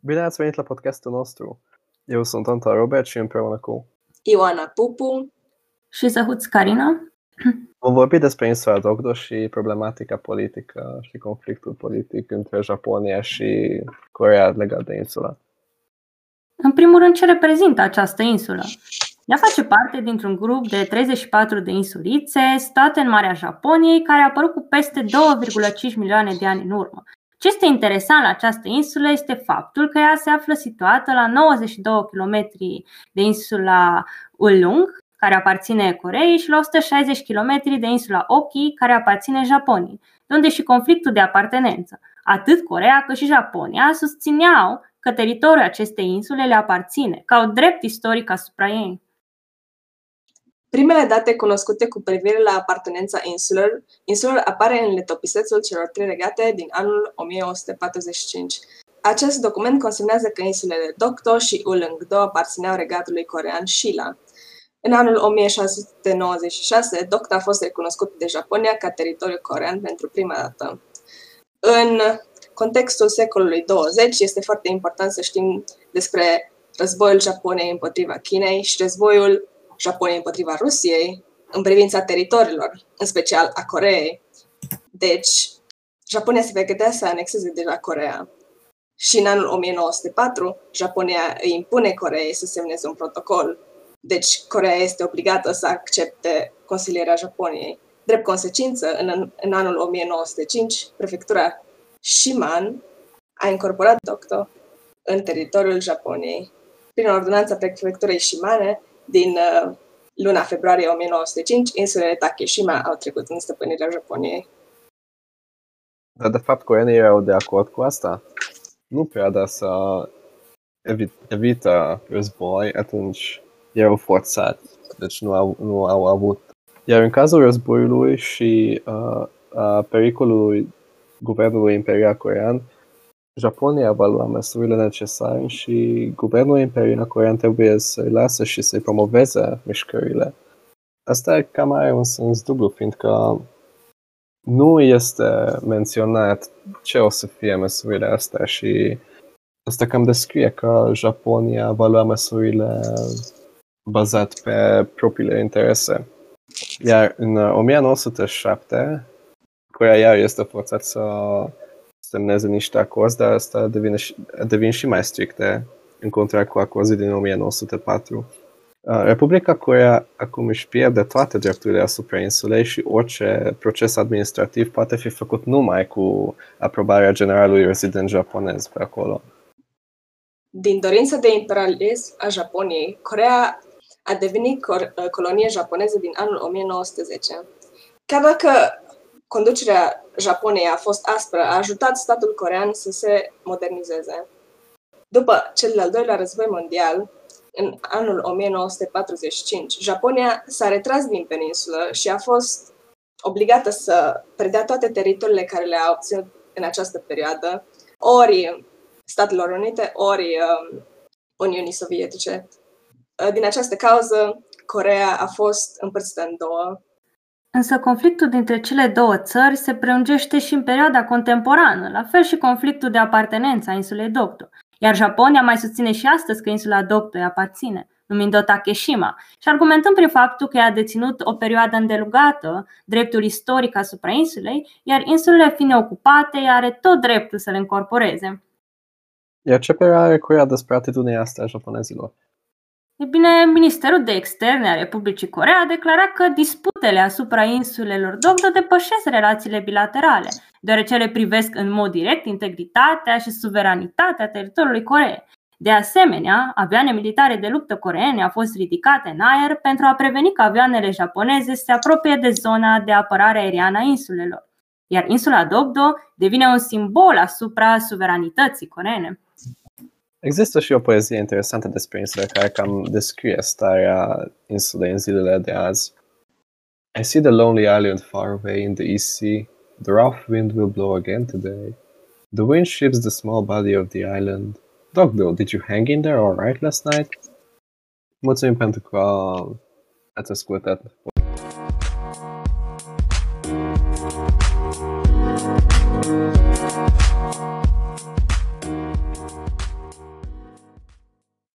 Bine ați venit la podcastul nostru. Eu sunt Anta Robert și împreună cu Ioana Pupu și Zahut Carina. Vom vorbi despre insula Dogdo și problematica politică și conflictul politic între Japonia și Corea legat de insula. În primul rând, ce reprezintă această insulă? Ea face parte dintr-un grup de 34 de insulițe situate în Marea Japoniei, care a apărut cu peste 2,5 milioane de ani în urmă. Ce este interesant la această insulă este faptul că ea se află situată la 92 km de insula Ulung, care aparține Coreei, și la 160 km de insula Oki, care aparține Japoniei, de unde și conflictul de apartenență. Atât Corea cât și Japonia susțineau că teritoriul acestei insule le aparține, ca o drept istoric asupra ei. Primele date cunoscute cu privire la apartenența insulelor, insulelor apare în letopisețul celor trei regate din anul 1145. Acest document consemnează că insulele Dokdo și Ulleungdo aparțineau regatului corean Shilla. În anul 1696, Dokdo a fost recunoscut de Japonia ca teritoriu corean pentru prima dată. În contextul secolului 20 este foarte important să știm despre războiul Japoniei împotriva Chinei și războiul Japoniei împotriva Rusiei în privința teritoriilor, în special a Coreei. Deci, Japonia se pregătea să anexeze deja Corea. Și în anul 1904, Japonia îi impune Coreei să semneze un protocol. Deci, Corea este obligată să accepte consilierea Japoniei. Drept consecință, în, în anul 1905, prefectura Shiman a incorporat Dokdo în teritoriul Japoniei. Prin ordonanța prefecturii Shimane, din uh, luna februarie 1905, insulele Takeshima au trecut în stăpânirea Japoniei. Dar de fapt coreanii erau de acord cu asta. Nu prea, dar să evit, evită război, atunci erau forțați. Deci nu au, nu au avut. Iar în cazul războiului și uh, a pericolului guvernului imperial corean, Japonia va lua măsurile necesare și guvernul imperial corean trebuie să-i lasă și să-i promoveze mișcările. Asta cam are un sens dublu, fiindcă nu este menționat ce o să fie măsurile astea și asta cam descrie că Japonia va lua măsurile bazat pe propriile interese. Iar în 1907, Corea iar este forțat să semneze niște acorzi, dar asta devine și, devin și mai stricte în contract cu acordul din 1904. Republica Corea acum își pierde toate drepturile asupra insulei și orice proces administrativ poate fi făcut numai cu aprobarea generalului rezident japonez pe acolo. Din dorința de imperialism a Japoniei, Corea a devenit colonie japoneză din anul 1910. Chiar dacă conducerea Japoniei a fost aspră, a ajutat statul corean să se modernizeze. După cel de-al doilea război mondial, în anul 1945, Japonia s-a retras din peninsulă și a fost obligată să predea toate teritoriile care le-a obținut în această perioadă, ori Statelor Unite, ori um, Uniunii Sovietice. Din această cauză, Corea a fost împărțită în două Însă conflictul dintre cele două țări se prelungește și în perioada contemporană, la fel și conflictul de apartenență a insulei Dokdo. Iar Japonia mai susține și astăzi că insula Dokdo îi aparține, numind-o Takeshima, și argumentând prin faptul că ea a deținut o perioadă îndelugată dreptul istoric asupra insulei, iar insulele fiind ocupate, ea are tot dreptul să le încorporeze. Iar ce părere are Corea despre atitudinea asta a japonezilor? E bine, Ministerul de Externe a Republicii Corea a declarat că disputele asupra insulelor Dokdo depășesc relațiile bilaterale, deoarece le privesc în mod direct integritatea și suveranitatea teritoriului Coreei. De asemenea, avioane militare de luptă coreene au fost ridicate în aer pentru a preveni că avioanele japoneze se apropie de zona de apărare aeriană a insulelor. Iar insula Dokdo devine un simbol asupra suveranității coreene. Există și o poezie interesantă despre insule care cam descrie starea insulei în zilele de azi. I see the lonely island far away in the east sea. The rough wind will blow again today. The wind shifts the small body of the island. Dogdo, did you hang in there all right last night? Mulțumim pentru că ați ascultat